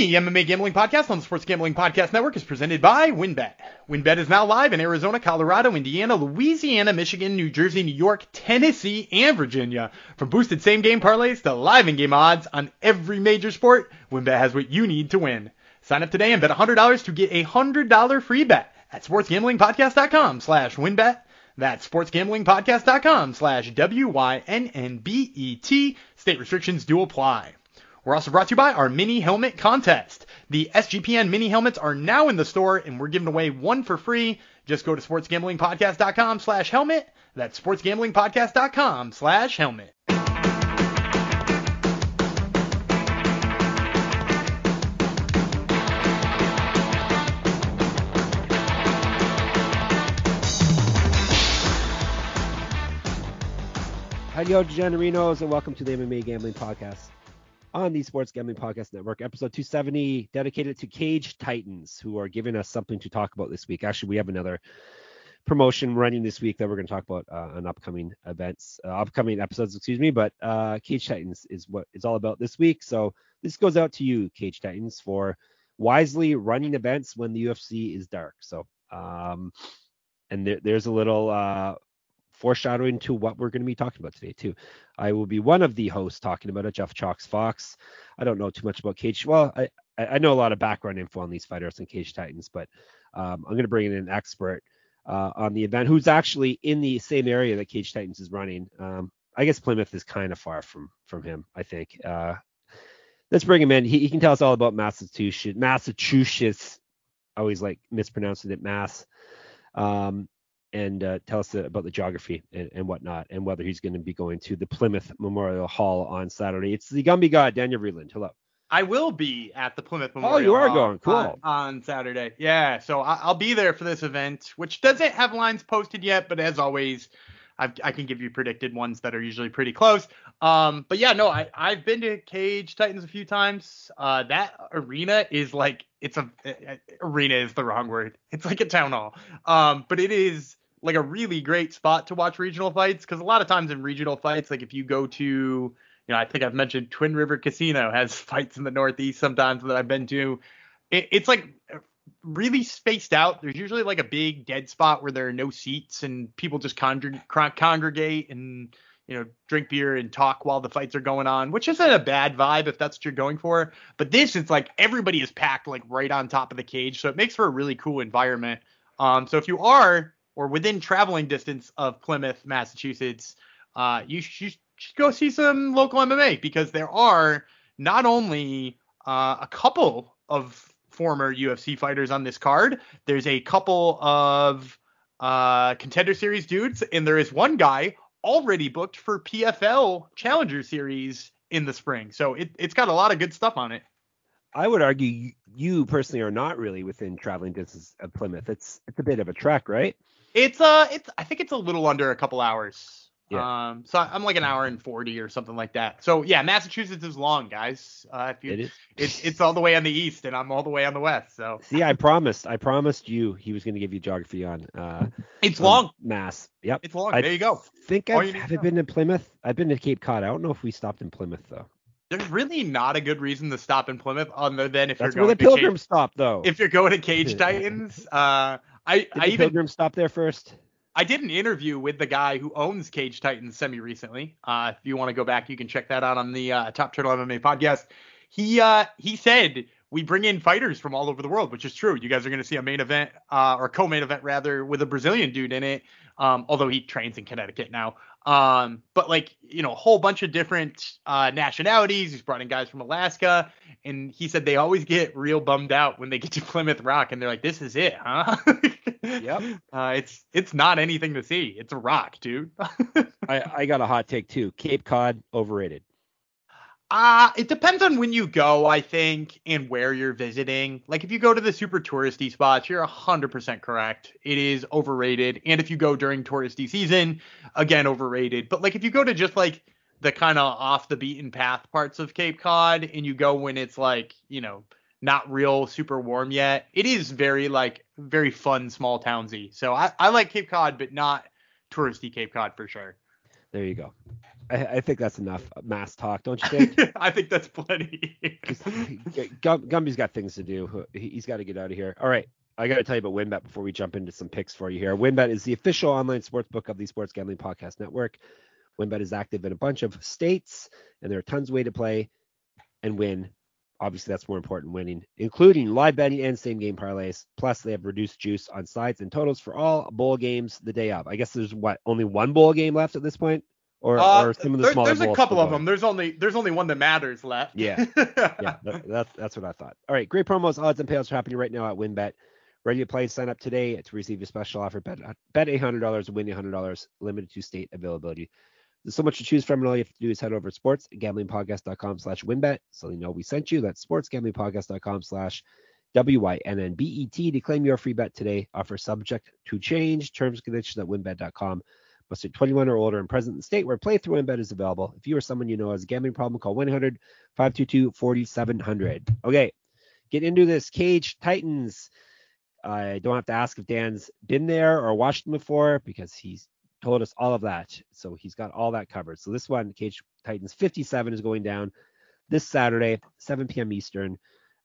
The MMA Gambling Podcast on the Sports Gambling Podcast Network is presented by WynnBet. WynnBet is now live in Arizona, Colorado, Indiana, Louisiana, Michigan, New Jersey, New York, Tennessee, and Virginia. From boosted same game parlays to live in game odds on every major sport, WynnBet has what you need to win. Sign up today and bet $100 to get a $100 free bet at sportsgamblingpodcast.com slash wynnbet. That's sportsgamblingpodcast.com slash W-Y-N-N-B-E-T. State restrictions do apply. We're also brought to you by our mini helmet contest. The SGPN mini helmets are now in the store and we're giving away one for free. Just go to sportsgamblingpodcast.com slash helmet. That's sportsgamblingpodcast.com slash helmet. Hello, Degenerinos, and welcome to the MMA Gambling Podcast on the Sports Gambling Podcast Network, episode 270, dedicated to Cage Titans, who are giving us something to talk about this week. Actually, we have another promotion running this week that we're going to talk about uh, on upcoming events, uh, upcoming episodes, excuse me. But uh, Cage Titans is what it's all about this week. So this goes out to you, Cage Titans, for wisely running events when the UFC is dark. So, um, and there, there's a little uh, foreshadowing to what we're going to be talking about today too. I will be one of the hosts talking about it, Jeff Chalks Fox. I don't know too much about Cage. Well, I, I know a lot of background info on these fighters and Cage Titans, but um, I'm going to bring in an expert uh, on the event who's actually in the same area that Cage Titans is running. Um, I guess Plymouth is kind of far from from him. I think. Uh, let's bring him in. He, he, can tell us all about Massachusetts. Massachusetts. I always like mispronouncing it, Mass. Um, and uh, tell us about the geography and, and, whatnot, and whether he's going to be going to the Plymouth Memorial Hall on Saturday. It's the Gumby God, Daniel Vreeland. Hello. I will be at the Plymouth Memorial. Oh, you are Hall going. Cool. On, on, Saturday. Yeah. So I'll be there for this event, which doesn't have lines posted yet, but as always, I've, i can give you predicted ones that are usually pretty close. Um, but yeah, no, I, I've been to Cage Titans a few times. Uh, that arena is like, it's a, arena is the wrong word. It's like a town hall. Um, but it is like a really great spot to watch regional fights because a lot of times in regional fights, like if you go to, you know, I think I've mentioned Twin River Casino has fights in the Northeast sometimes that I've been to. It, it's like really spaced out. There's usually like a big dead spot where there are no seats and people just con- congregate and you know drink beer and talk while the fights are going on, which isn't a bad vibe if that's what you're going for. But this is like everybody is packed like right on top of the cage, so it makes for a really cool environment. Um, so if you are or within traveling distance of Plymouth, Massachusetts, uh, you, should, go see some local MMA because there are not only uh, a couple of former UFC fighters on this card, there's a couple of uh, contender series dudes, and there is one guy already booked for PFL Challenger Series in the spring. So it, it's got a lot of good stuff on it. I would argue you personally are not really within traveling distance of Plymouth. It's it's a bit of a trek, right? It's uh, it's I think it's a little under a couple hours. Yeah. Um, so I'm like an hour and forty or something like that. So yeah, Massachusetts is long, guys. Uh, if you, it is. It's it's all the way on the east, and I'm all the way on the west. So. See, I promised, I promised you he was going to give you geography on. Uh, it's long. Mass. Yep. It's long. I there you go. Think I've have been in Plymouth. I've been to Cape Cod. I don't know if we stopped in Plymouth though. There's really not a good reason to stop in Plymouth other than if That's you're going to where the Pilgrim stop though. If you're going to Cage Titans, uh, I Did I even Pilgrim stop there first. I did an interview with the guy who owns Cage Titans semi recently. Uh, if you want to go back, you can check that out on the uh, Top Turtle MMA podcast. He uh, he said we bring in fighters from all over the world, which is true. You guys are going to see a main event uh, or co-main event rather with a Brazilian dude in it. Um, although he trains in Connecticut now. Um, but like you know, a whole bunch of different uh, nationalities. He's brought in guys from Alaska, and he said they always get real bummed out when they get to Plymouth Rock, and they're like, "This is it, huh?" yep. Uh, it's it's not anything to see. It's a rock, dude. I I got a hot take too. Cape Cod overrated. Uh, it depends on when you go, I think, and where you're visiting. Like if you go to the super touristy spots, you're 100% correct. It is overrated. And if you go during touristy season, again, overrated. But like if you go to just like the kind of off the beaten path parts of Cape Cod and you go when it's like, you know, not real super warm yet, it is very like very fun small townsy. So I, I like Cape Cod, but not touristy Cape Cod for sure. There you go. I, I think that's enough mass talk, don't you think? I think that's plenty. Gum, Gumby's got things to do. He- He's got to get out of here. All right. I got to tell you about WynnBet before we jump into some picks for you here. WynnBet is the official online sports book of the Sports Gambling Podcast Network. WynnBet is active in a bunch of states, and there are tons of way to play and win. Obviously, that's more important winning, including live betting and same game parlays. Plus, they have reduced juice on sides and totals for all bowl games the day of. I guess there's what only one bowl game left at this point, or, Uh, or some of the there- smaller there's a couple of them. There's only there's only one that matters left. Yeah. yeah, that, that's that's what I thought. All right, great promos, odds, and payouts are happening right now at WynnBet. Ready to play? Sign up today to receive a special offer. Bet bet eight hundred dollars, win $100 limited to state availability. There's so much to choose from, and all you have to do is head over to sportsgamblingpodcast.com slash wynnbet so they know we sent you. That's sportsgamblingpodcast.com slash W-Y-N-N-B-E-T to claim your free bet today. Offer subject to change. Terms and conditions at wynnbet.com. Must be 21 or older and present in the state where playthrough WynnBet is available. If you or someone you know has a gambling problem, call 1-800-522-4700. Okay, get into this. Cage Titans. I don't have to ask if Dan's been there or watched them before because he's told us all of that. So he's got all that covered. So this one, Cage Titans 57 is going down this Saturday, 7 p.m. Eastern.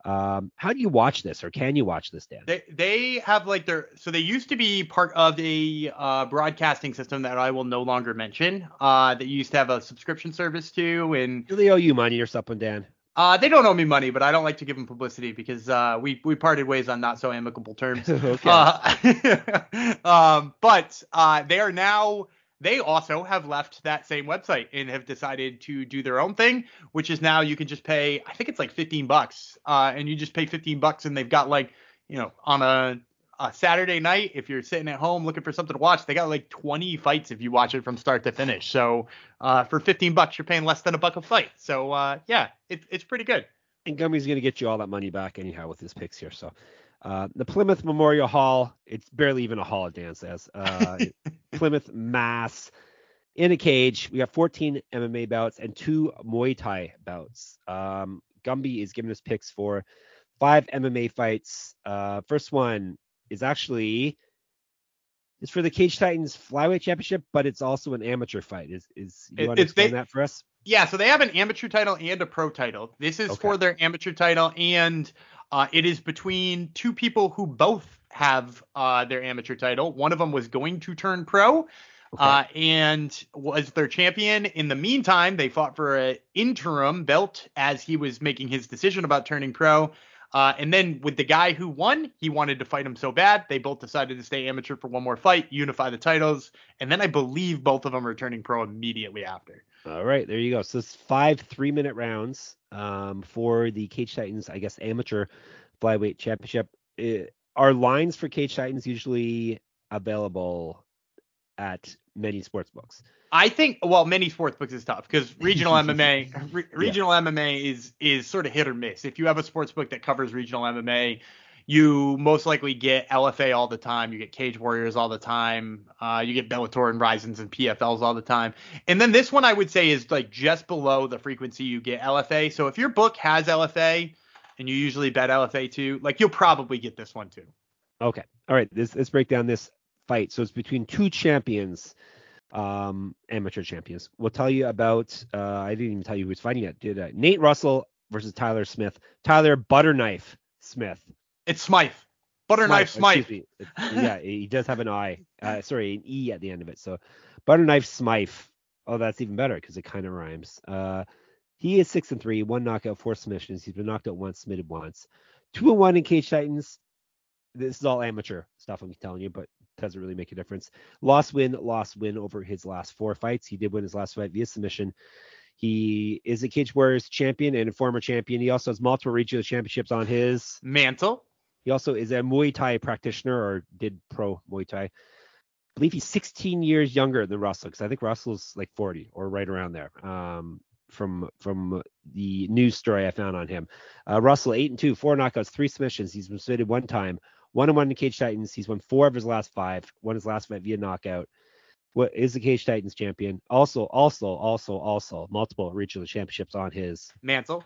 Um, how do you watch this, or can you watch this, Dan? They they have like their so they used to be part of a uh, broadcasting system that I will no longer mention. Uh, that used to have a subscription service to, and Do they owe you money or something, Dan? uh, they don't owe me money, but I don't like to give them publicity because uh, we we parted ways on not so amicable terms. okay. Uh, um, but uh, they are now. They also have left that same website and have decided to do their own thing, which is now you can just pay. I think it's like 15 bucks, uh, and you just pay 15 bucks, and they've got like, you know, on a, a Saturday night, if you're sitting at home looking for something to watch, they got like 20 fights if you watch it from start to finish. So uh, for 15 bucks, you're paying less than a buck a fight. So uh, yeah, it, it's pretty good. and Gumby's going to get you all that money back anyhow with his picks here. So uh, the Plymouth Memorial Hall, it's barely even a hall, Dan says. Uh, Plymouth, Mass, in a cage. We got 14 MMA bouts and two Muay Thai bouts. Um, Gumby is giving us picks for five MMA fights. Uh, first one is actually it's for the Cage Titans Flyweight Championship, but it's also an amateur fight. Is is you It- want to it's- they- that for us? Yeah, so they have an amateur title and a pro title. This is Okay. for their amateur title, and uh, it is between two people who both have uh, their amateur title. One of them was going to turn pro, uh, and was their champion. In the meantime, they fought for an interim belt as he was making his decision about turning pro. Uh, and then with the guy who won, he wanted to fight him so bad, they both decided to stay amateur for one more fight, unify the titles, and then I believe both of them are turning pro immediately after. All right, there you go. So it's five three-minute rounds um, for the Cage Titans, I guess, amateur flyweight championship. Uh, are lines for Cage Titans usually available at many sports books? I think well, many sports books is tough because regional MMA, re- regional MMA is is sort of hit or miss. If you have a sports book that covers regional MMA, you most likely get LFA all the time. You get Cage Warriors all the time. Uh, you get Bellator and Rizins and PFLs all the time. And then this one I would say is like just below the frequency you get LFA. So if your book has LFA and you usually bet LFA too, like you'll probably get this one too. Okay. All right. This, let's break down this fight. So it's between two champions, um, amateur champions. We'll tell you about. Uh, I didn't even tell you who's fighting yet. Did uh, Nate Russell versus Tyler Smith? Tyler Butterknife Smith. It's Smythe, butter knife Smythe. yeah, he does have an I. Uh, sorry, an E at the end of it. So Butterknife Smythe. Oh, that's even better because it kind of rhymes. Uh, he is six and three, one knockout, four submissions. He's been knocked out once, submitted once. Two and one in Cage Titans. This is all amateur stuff I'm telling you, but doesn't really make a difference. Lost win, lost win over his last four fights. He did win his last fight via submission. He is a Cage Warriors champion and a former champion. He also has multiple regional championships on his Mantle. he also is a Muay Thai practitioner or did pro Muay Thai. I believe he's 16 years younger than Russell because I think Russell's like 40 or right around there. Um, from from the news story I found on him, uh, Russell eight and two, four knockouts, three submissions. He's been submitted one time, one and one in Cage Titans. He's won four of his last five. Won his last fight via knockout. What is the Cage Titans champion? Also, also, also, also multiple regional championships on his Mantle.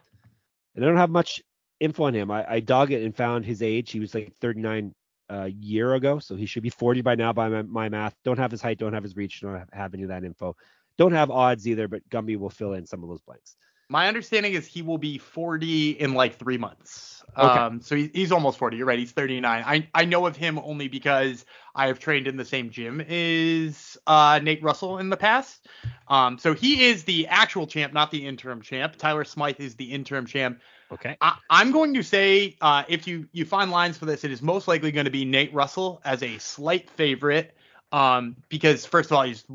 and I don't have much info on him. I, I dug it and found his age. He was like 39 a year ago, so he should be 40 by now by my, my math. Don't have his height, don't have his reach, don't have, have any of that info. Don't have odds either, but Gumby will fill in some of those blanks. My understanding is he will be 40 in like three months. Okay. Um, so he, he's almost 40. You're right. He's 39. I, I know of him only because I have trained in the same gym as uh, Nate Russell in the past. Um, so he is the actual champ, not the interim champ. Tyler Smythe is the interim champ. Okay. I, I'm going to say uh, if you you find lines for this, it is most likely going to be Nate Russell as a slight favorite. Um, because first of all, he's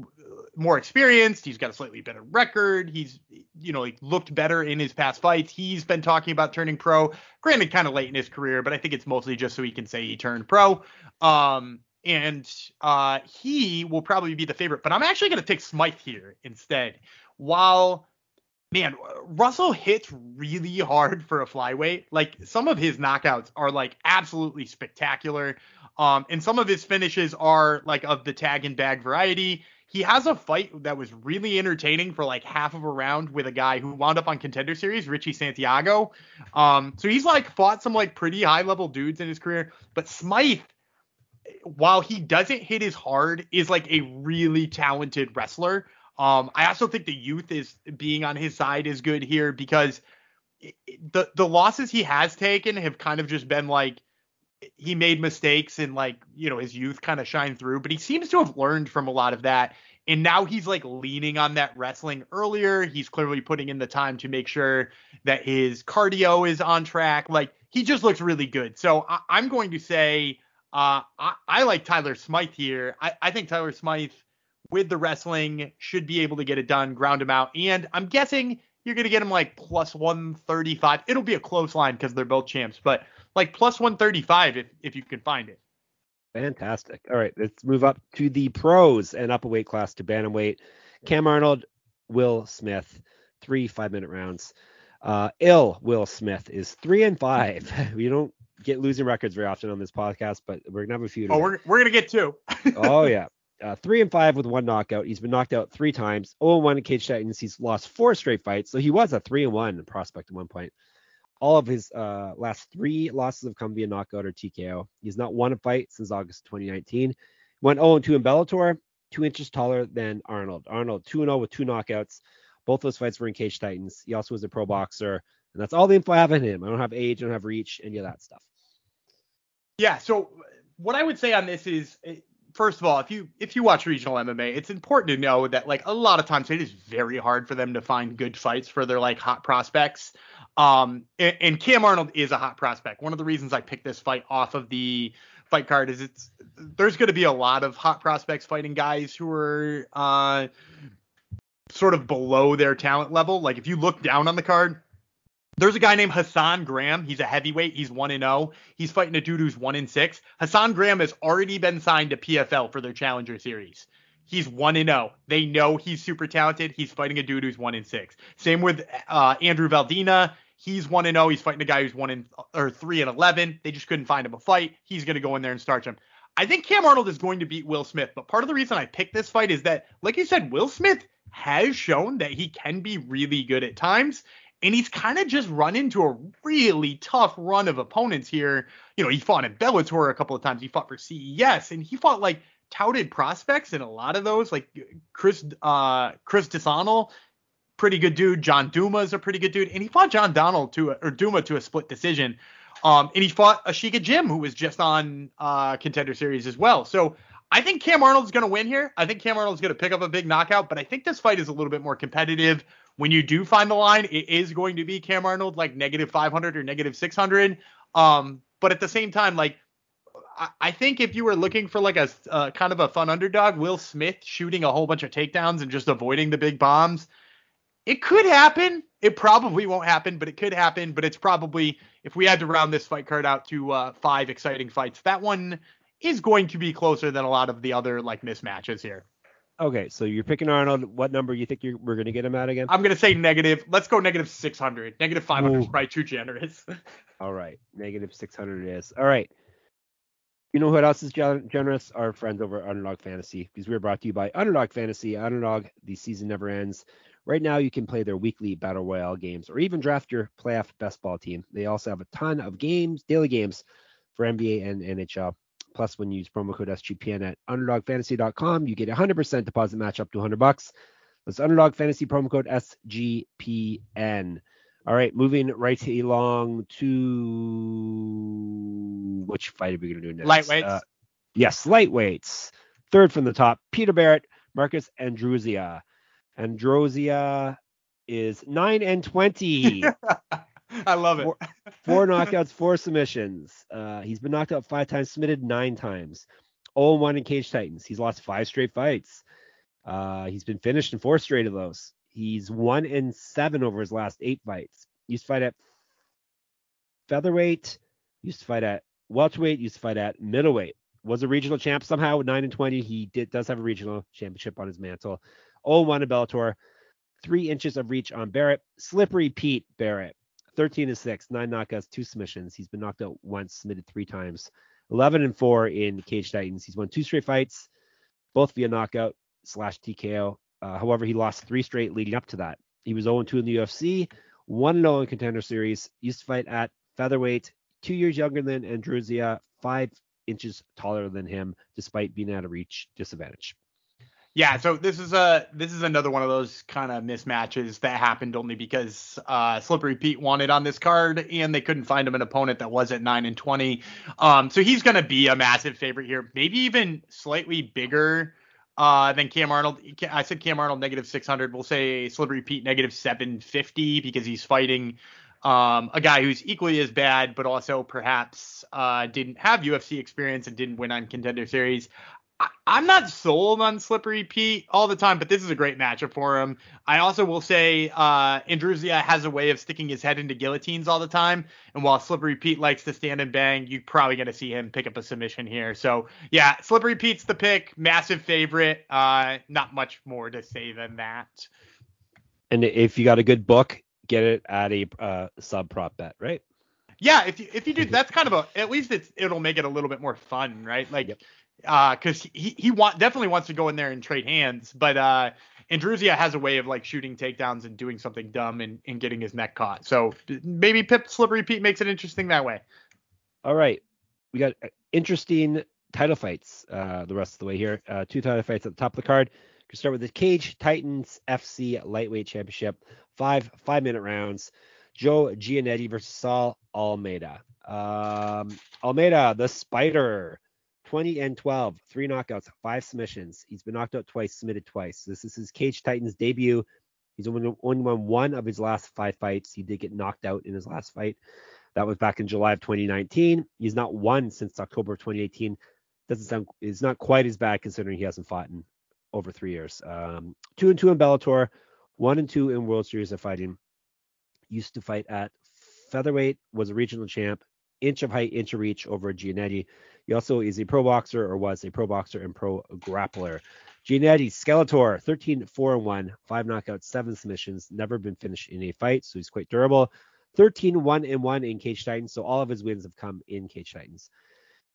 more experienced. He's got a slightly better record. He's, you know, he looked better in his past fights. He's been talking about turning pro. Granted, kind of late in his career, but I think it's mostly just so he can say he turned pro. Um, and uh, he will probably be the favorite. But I'm actually going to take Smythe here instead. While man, Russell hits really hard for a flyweight. Like some of his knockouts are like absolutely spectacular. Um, and some of his finishes are like of the tag and bag variety. He has a fight that was really entertaining for like half of a round with a guy who wound up on contender series, Richie Santiago. Um, so he's like fought some like pretty high level dudes in his career, but Smythe, while he doesn't hit as hard, is like a really talented wrestler. Um, I also think the youth is being on his side is good here because the the losses he has taken have kind of just been like he made mistakes and like you know his youth kind of shine through, but he seems to have learned from a lot of that. And now he's like leaning on that wrestling earlier. He's clearly putting in the time to make sure that his cardio is on track. Like he just looks really good. So I, am going to say uh, I, I, like Tyler Smythe here. I, I think Tyler Smythe with the wrestling should be able to get it done, ground him out. And I'm guessing you're going to get him like plus 135. It'll be a close line because they're both champs, but like plus 135 if, if you can find it. Fantastic. All right, let's move up to the pros and up a weight class to bantamweight. Cam Arnold, Will Smith, three five minute rounds. Uh, ill Will Smith is three and five. we don't get losing records very often on this podcast, but we're gonna have a few. Today. Oh, we're we're gonna get two. oh yeah. Uh, three and five with one knockout. He's been knocked out three times. 0 1 in Cage Titans. He's lost four straight fights. So he was a three and one prospect at one point. All of his uh, last three losses have come via knockout or TKO. He's not won a fight since August 2019. Went 0 2 in Bellator, two inches taller than Arnold. Arnold 2 0 with two knockouts. Both those fights were in Cage Titans. He also was a pro boxer. And that's all the info I have on him. I don't have age, I don't have reach, any of that stuff. Yeah. So what I would say on this is eh, first of all, if you if you watch regional MMA, it's important to know that like a lot of times it is very hard for them to find good fights for their like hot prospects. Um, and, and Cam Arnold is a hot prospect. One of the reasons I picked this fight off of the fight card is it's there's going to be a lot of hot prospects fighting guys who are uh sort of below their talent level. Like if you look down on the card, there's a guy named Hassan Graham. He's a heavyweight. He's 1 and 0. He's fighting a dude who's 1 and 6. Hassan Graham has already been signed to PFL for their Challenger series. He's 1 and 0. They know he's super talented. He's fighting a dude who's 1 and 6. Same with uh, Andrew Valdina. He's 1 and 0. He's fighting a guy who's 1 and or 3 and 11. They just couldn't find him a fight. He's going to go in there and start him. I think Cam Arnold is going to beat Will Smith, but part of the reason I picked this fight is that like you said Will Smith has shown that he can be really good at times and he's kind of just run into a really tough run of opponents here. You know, he fought in Bellator a couple of times. He fought for CES, and he fought like touted prospects in a lot of those, like Chris uh Chris Disonal, pretty good dude. John Duma is a pretty good dude, and he fought John Donald to a, or Duma to a split decision. Um, and he fought Ashika Jim, who was just on uh contender series as well. So I think Cam Arnold's going to win here. I think Cam Arnold's going to pick up a big knockout, but I think this fight is a little bit more competitive when you do find the line, it is going to be Cam Arnold like negative 500 or negative 600. Um, but at the same time, like I, I think if you were looking for like a uh, kind of a fun underdog, Will Smith shooting a whole bunch of takedowns and just avoiding the big bombs, it could happen. It probably won't happen, but it could happen. But it's probably if we had to round this fight card out to uh, five exciting fights, that one is going to be closer than a lot of the other like mismatches here. Okay, so you're picking Arnold. What number you think you're, we're going to get him at again? I'm going to say negative. Let's go negative 600. Negative 500 Ooh. is probably too generous. All right, negative 600 is. All right. You know what else is generous? Our friends over at Underdog Fantasy, because we're brought to you by Underdog Fantasy. Underdog, the season never ends. Right now, you can play their weekly battle royale games, or even draft your playoff best ball team. They also have a ton of games, daily games for NBA and NHL. Plus, when you use promo code SGPN at underdogfantasy.com, you get a 100% deposit match up to 100 bucks. That's underdog fantasy promo code SGPN. All right, moving right along to which fight are we going to do next? Lightweights. Uh, yes, lightweights. Third from the top, Peter Barrett, Marcus Andruzia. Andruzia is 9 and 20. I love it. Four, four knockouts, four submissions. Uh, he's been knocked out five times, submitted nine times. 0 1 in Cage Titans. He's lost five straight fights. Uh, he's been finished in four straight of those. He's one in seven over his last eight fights. Used to fight at featherweight, used to fight at welterweight, used to fight at middleweight. Was a regional champ somehow with nine and twenty. He did does have a regional championship on his mantle. 0-1 in Bellator. Three inches of reach on Barrett. Slippery Pete Barrett. 13 and 6, nine knockouts, two submissions. He's been knocked out once, submitted three times. 11 and 4 in Cage Titans. He's won two straight fights, both via knockout slash TKO. Uh, however, he lost three straight leading up to that. He was 0 2 in the UFC, 1 0 in Contender Series. Used to fight at featherweight, two years younger than Andruzia, five inches taller than him, despite being at a reach disadvantage. Yeah, so this is a this is another one of those kind of mismatches that happened only because uh, Slippery Pete wanted on this card and they couldn't find him an opponent that was at nine and twenty. Um, so he's gonna be a massive favorite here, maybe even slightly bigger uh, than Cam Arnold. I said Cam Arnold negative six hundred. We'll say Slippery Pete negative seven fifty because he's fighting um, a guy who's equally as bad, but also perhaps uh, didn't have UFC experience and didn't win on Contender Series. I, am not sold on Slippery Pete all the time, but this is a great matchup for him. I also will say uh, Andruzia has a way of sticking his head into guillotines all the time, and while Slippery Pete likes to stand and bang, you're probably going to see him pick up a submission here. So yeah, Slippery Pete's the pick, massive favorite. Uh, not much more to say than that. And if you got a good book, get it at a uh, sub prop bet, right? Yeah, if you if you do, that's kind of a at least it's it'll make it a little bit more fun, right? Like yep because uh, he he want definitely wants to go in there and trade hands, but uh, Andruzia has a way of like shooting takedowns and doing something dumb and, and getting his neck caught. So maybe Pip Slippery Pete makes it interesting that way. All right, we got uh, interesting title fights uh, the rest of the way here. Uh, two title fights at the top of the card. We start with the Cage Titans FC Lightweight Championship, five five minute rounds. Joe Giannetti versus Saul Almeida. Um, Almeida, the Spider 20 and 12, three knockouts, five submissions. He's been knocked out twice, submitted twice. This is his Cage Titans debut. He's only, won one of his last five fights. He did get knocked out in his last fight. That was back in July of 2019. He's not won since October of 2018. Doesn't sound it's not quite as bad considering he hasn't fought in over three years. Um, two and two in Bellator, one and two in World Series of Fighting. Used to fight at featherweight, was a regional champ, inch of height, inch of reach over Giannetti. He also is a pro boxer or was a pro boxer and pro grappler. Giannetti, Skeletor, 13 4 1, 5 knockouts, 7 submissions, never been finished in a fight, so he's quite durable. 13 1 1 in Cage Titans, so all of his wins have come in Cage Titans.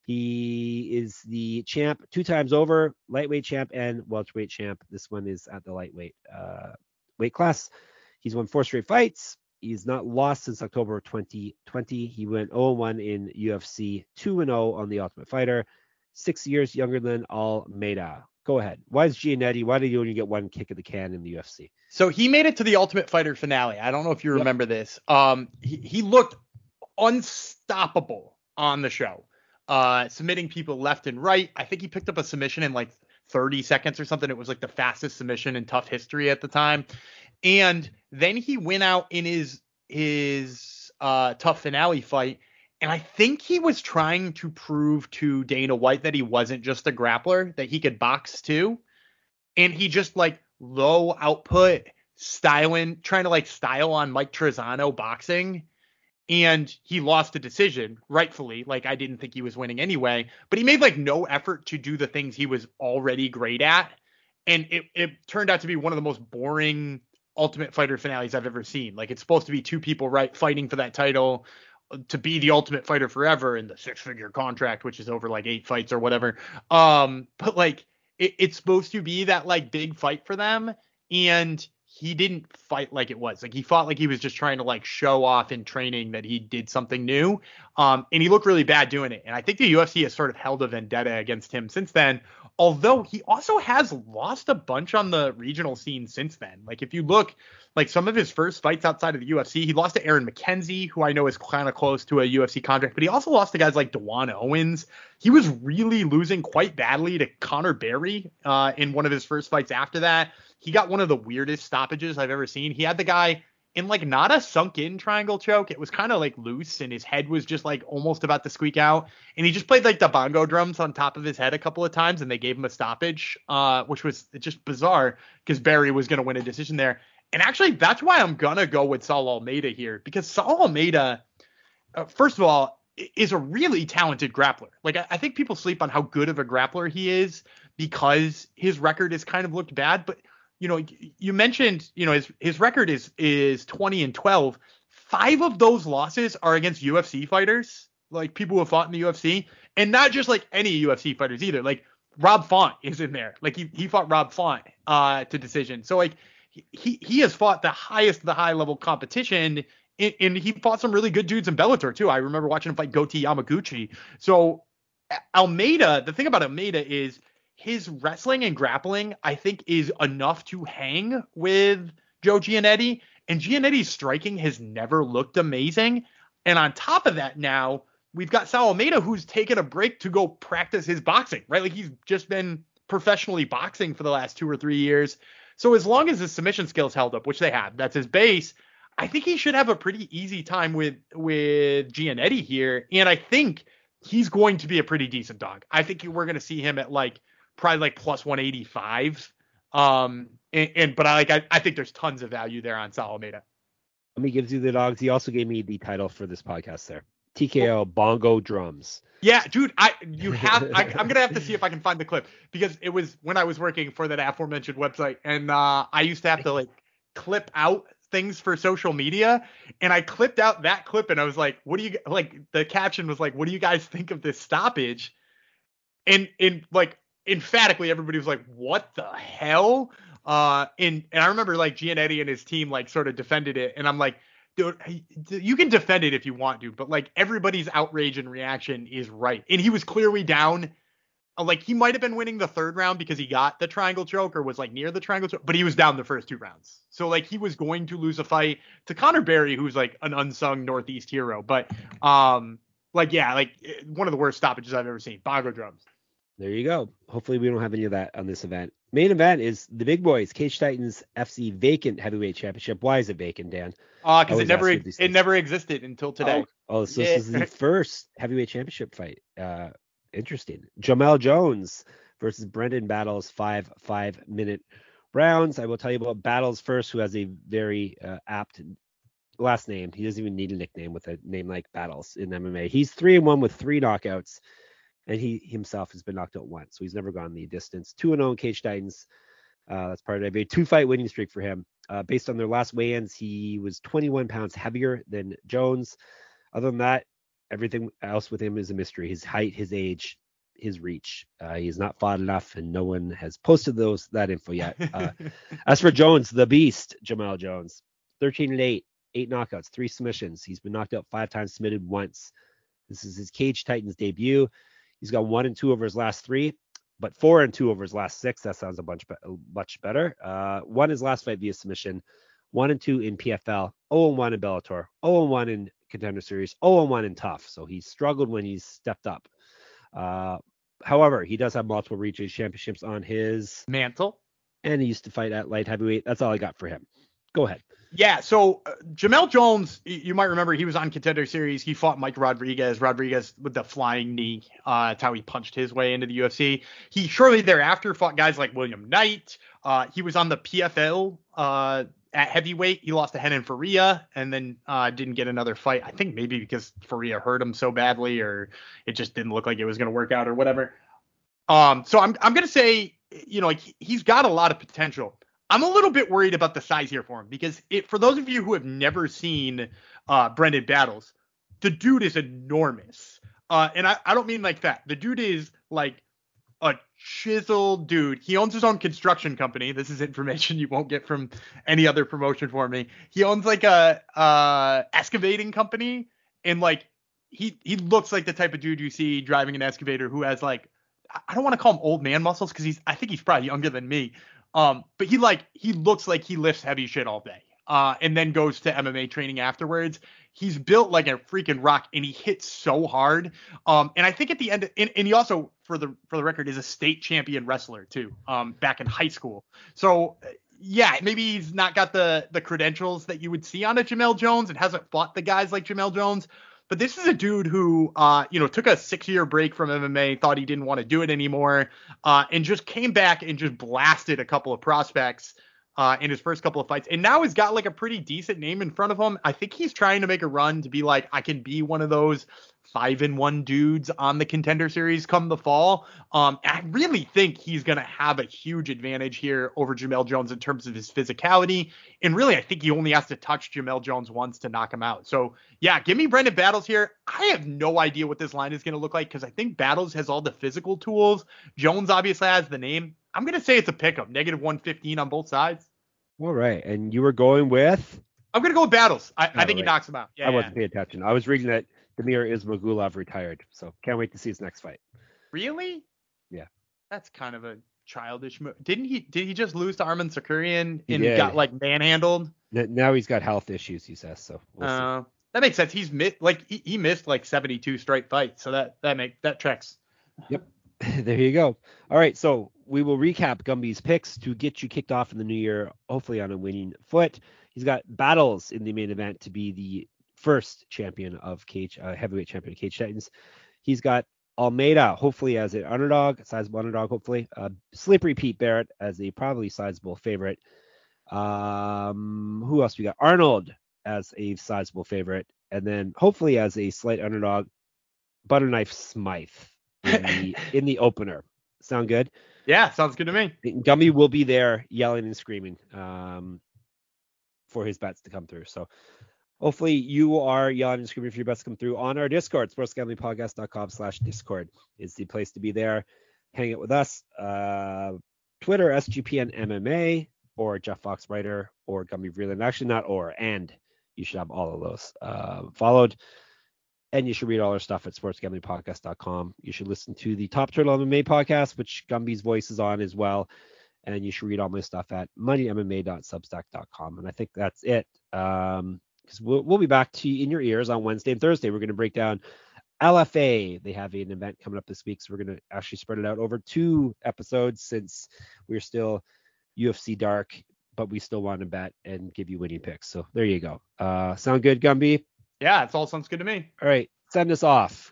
He is the champ two times over, lightweight champ and welterweight champ. This one is at the lightweight uh, weight class. He's won four straight fights. He's not lost since October 2020. He went 0-1 in UFC, 2-0 on the Ultimate Fighter. Six years younger than Almeida. Go ahead. Why is Giannetti? Why did you only get one kick of the can in the UFC? So he made it to the Ultimate Fighter finale. I don't know if you remember yep. this. Um, he, he looked unstoppable on the show, uh, submitting people left and right. I think he picked up a submission in like 30 seconds or something. It was like the fastest submission in TUF history at the time. And then he went out in his his uh, TUF finale fight, and I think he was trying to prove to Dana White that he wasn't just a grappler, that he could box too. And he just like low output styling, trying to like style on Mike Trizano boxing. And he lost a decision, rightfully. Like I didn't think he was winning anyway, but he made like no effort to do the things he was already great at. And it, it turned out to be one of the most boring Ultimate Fighter finales I've ever seen. Like it's supposed to be two people right fighting for that title to be the Ultimate Fighter forever in the six figure contract, which is over like eight fights or whatever. Um, but like it, it's supposed to be that like big fight for them, and he didn't fight like it was. Like he fought like he was just trying to like show off in training that he did something new. Um, and he looked really bad doing it. And I think the UFC has sort of held a vendetta against him since then, although he also has lost a bunch on the regional scene since then. Like if you look, like some of his first fights outside of the UFC, he lost to Aaron McKenzie, who I know is kind of close to a UFC contract, but he also lost to guys like Dewan Owens. He was really losing quite badly to Connor Berry uh, in one of his first fights after that. He got one of the weirdest stoppages I've ever seen. He had the guy in like not a sunk in triangle choke. It was kind of like loose and his head was just like almost about to squeak out. And he just played like the bongo drums on top of his head a couple of times and they gave him a stoppage, uh, which was just bizarre because Barry was going to win a decision there. And actually, that's why I'm going to go with Saul Almeida here because Saul Almeida, uh, first of all, is a really talented grappler. Like, I, I think people sleep on how good of a grappler he is because his record has kind of looked bad. But you know, you mentioned, you know, his his record is is 20 and 12. Five of those losses are against UFC fighters, like people who have fought in the UFC, and not just like any UFC fighters either. Like Rob Font is in there. Like he he fought Rob Font uh to decision. So like he he has fought the highest the high level competition and, and he fought some really good dudes in Bellator too. I remember watching him fight Goiti Yamauchi. So Almeida, the thing about Almeida is his wrestling and grappling, I think, is enough to hang with Joe Giannetti. And Giannetti's striking has never looked amazing. And on top of that, now we've got Saul Almeida who's taken a break to go practice his boxing, right? Like he's just been professionally boxing for the last two or three years. So as long as his submission skills held up, which they have, that's his base. I think he should have a pretty easy time with with Giannetti here, and I think he's going to be a pretty decent dog. I think we're going to see him at like probably like plus 185. Um, and, and but I like I, I think there's tons of value there on Saul Almeida. Let me give you the dogs. He also gave me the title for this podcast there. TKO Bongo Drums. Yeah, dude, I you have I, am gonna have to see if I can find the clip because it was when I was working for that aforementioned website, and uh, I used to have to like clip out things for social media, and I clipped out that clip, and I was like, "What do you like?" The caption was like, "What do you guys think of this stoppage?" And in like emphatically everybody was like, "What the hell?" Uh, and and I remember like Giannetti and his team like sort of defended it, and I'm like, dude, you can defend it if you want to, but like everybody's outrage and reaction is right. And he was clearly down. Uh, like he might have been winning the third round because he got the triangle choke or was like near the triangle choke, but he was down the first two rounds. So like he was going to lose a fight to Connor Berry, who's like an unsung Northeast hero. But um, like yeah, like eh, one of the worst stoppages I've ever seen. Bongo drums. There you go. Hopefully we don't have any of that on this event. Main event is the big boys, Cage Titans FC vacant heavyweight championship. Why is it vacant, Dan? Uh, because it never it never existed until today. Oh, oh so yeah. this is the first heavyweight championship fight. Uh, interesting. Jamel Jones versus Brendan Battles, five five minute rounds. I will tell you about Battles first, who has a very uh, apt last name. He doesn't even need a nickname with a name like Battles in MMA. He's three and one with three knockouts and he himself has been knocked out once, so he's never gone the distance. Two and zero oh Cage Titans. Uh, that's part of it. a two fight winning streak for him. Uh, based on their last weigh-ins, he was 21 pounds heavier than Jones. Other than that, everything else with him is a mystery. His height, his age, his reach. Uh, he has not fought enough, and no one has posted those that info yet. Uh, as for Jones, the Beast, Jamal Jones, 13 and 8, eight knockouts, three submissions. He's been knocked out five times, submitted once. This is his Cage Titans debut. He's got one and two over his last three, but four and two over his last six. That sounds a bunch be- much better. Uh, one his last fight via submission, one and two in PFL, 0 and one in Bellator, 0 and one in Contender Series, 0 and one in TUF. So he struggled when he's stepped up. Uh, however, he does have multiple regional championships on his mantle, and he used to fight at light heavyweight. That's all I got for him. Go ahead. Yeah, so uh, Jamel Jones, you might remember he was on Contender Series. He fought Mike Rodriguez. Rodriguez with the flying knee. Uh, that's how he punched his way into the UFC. He shortly thereafter fought guys like William Knight. Uh, he was on the PFL uh, at heavyweight. He lost to Henan Ferreira and then uh, didn't get another fight. I think maybe because Ferreira hurt him so badly, or it just didn't look like it was going to work out, or whatever. Um, so I'm I'm gonna say, you know, like he's got a lot of potential. I'm a little bit worried about the size here for him because it, for those of you who have never seen uh, Brendan Battles, the dude is enormous. Uh, and I, I don't mean like that. The dude is like a chiseled dude. He owns his own construction company. This is information you won't get from any other promotion for me. He owns like a uh excavating company and like he he looks like the type of dude you see driving an excavator who has like I don't want to call him old man muscles because he's I think he's probably younger than me. Um, but he like he looks like he lifts heavy shit all day. Uh, and then goes to MMA training afterwards. He's built like a freaking rock, and he hits so hard. Um, and I think at the end, and, and he also, for the for the record, is a state champion wrestler too. Um, back in high school. So yeah, maybe he's not got the the credentials that you would see on a Jamel Jones and hasn't fought the guys like Jamel Jones. But this is a dude who, uh, you know, took a six-year break from MMA, thought he didn't want to do it anymore, uh, and just came back and just blasted a couple of prospects uh, in his first couple of fights, and now he's got like a pretty decent name in front of him. I think he's trying to make a run to be like, I can be one of those five and one dudes on the contender series come the fall. Um, I really think he's going to have a huge advantage here over Jamel Jones in terms of his physicality. And really, I think he only has to touch Jamel Jones once to knock him out. So, yeah, give me Brendan Battles here. I have no idea what this line is going to look like because I think Battles has all the physical tools. Jones obviously has the name. I'm going to say it's a pickup, negative 115 on both sides. All right. And you were going with? I'm going to go with Battles. I, I think right. he knocks him out. Yeah, I wasn't paying attention. I was reading that Damir Ismagulov retired. So can't wait to see his next fight. Really? Yeah. That's kind of a childish move. Didn't he? Did he just lose to Arman Tsarukyan and got like manhandled? Now he's got health issues. He says so. We'll uh, that makes sense. He's missed like he, he missed like 72 straight fights. So that that make that tracks. Yep. there you go. All right. So we will recap Gumby's picks to get you kicked off in the new year, hopefully on a winning foot. He's got battles in the main event to be the first champion of Cage, uh, heavyweight champion of Cage Titans. He's got Almeida, hopefully as an underdog, sizable underdog, hopefully. Uh, Slippery Pete Barrett as a probably sizable favorite. Um, who else we got? Arnold as a sizable favorite, and then hopefully as a slight underdog, Butterknife Smythe in the in the opener. Sound good? Yeah, sounds good to me. Gumby will be there yelling and screaming um, for his bets to come through. So hopefully you are yelling and screaming for your bets to come through on our Discord. Sportsgamblingpodcast.com slash Discord is the place to be there. Hang out with us. Uh, Twitter, SGPN MMA, or Jeff Fox Writer, or Gumby Vreeland. Actually, not or, and you should have all of those uh, followed. And you should read all our stuff at sportsgamblingpodcast.com. You should listen to the Top Turtle MMA podcast, which Gumby's voice is on as well. And you should read all my stuff at moneymma.substack.com. And I think that's it. Um, because we'll, we'll be back to you in your ears on Wednesday and Thursday. We're going to break down LFA. They have an event coming up this week, so we're going to actually spread it out over two episodes since we're still UFC dark, but we still want to bet and give you winning picks. So there you go. Uh, sound good, Gumby? Yeah, it all sounds good to me. All right, send us off.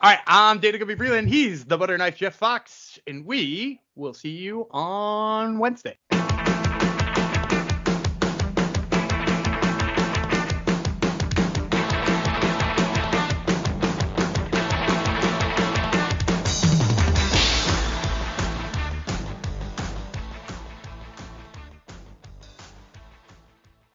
All right, I'm Data Gumby Vreeland. He's the Butter Knife Jeff Fox, and we will see you on Wednesday.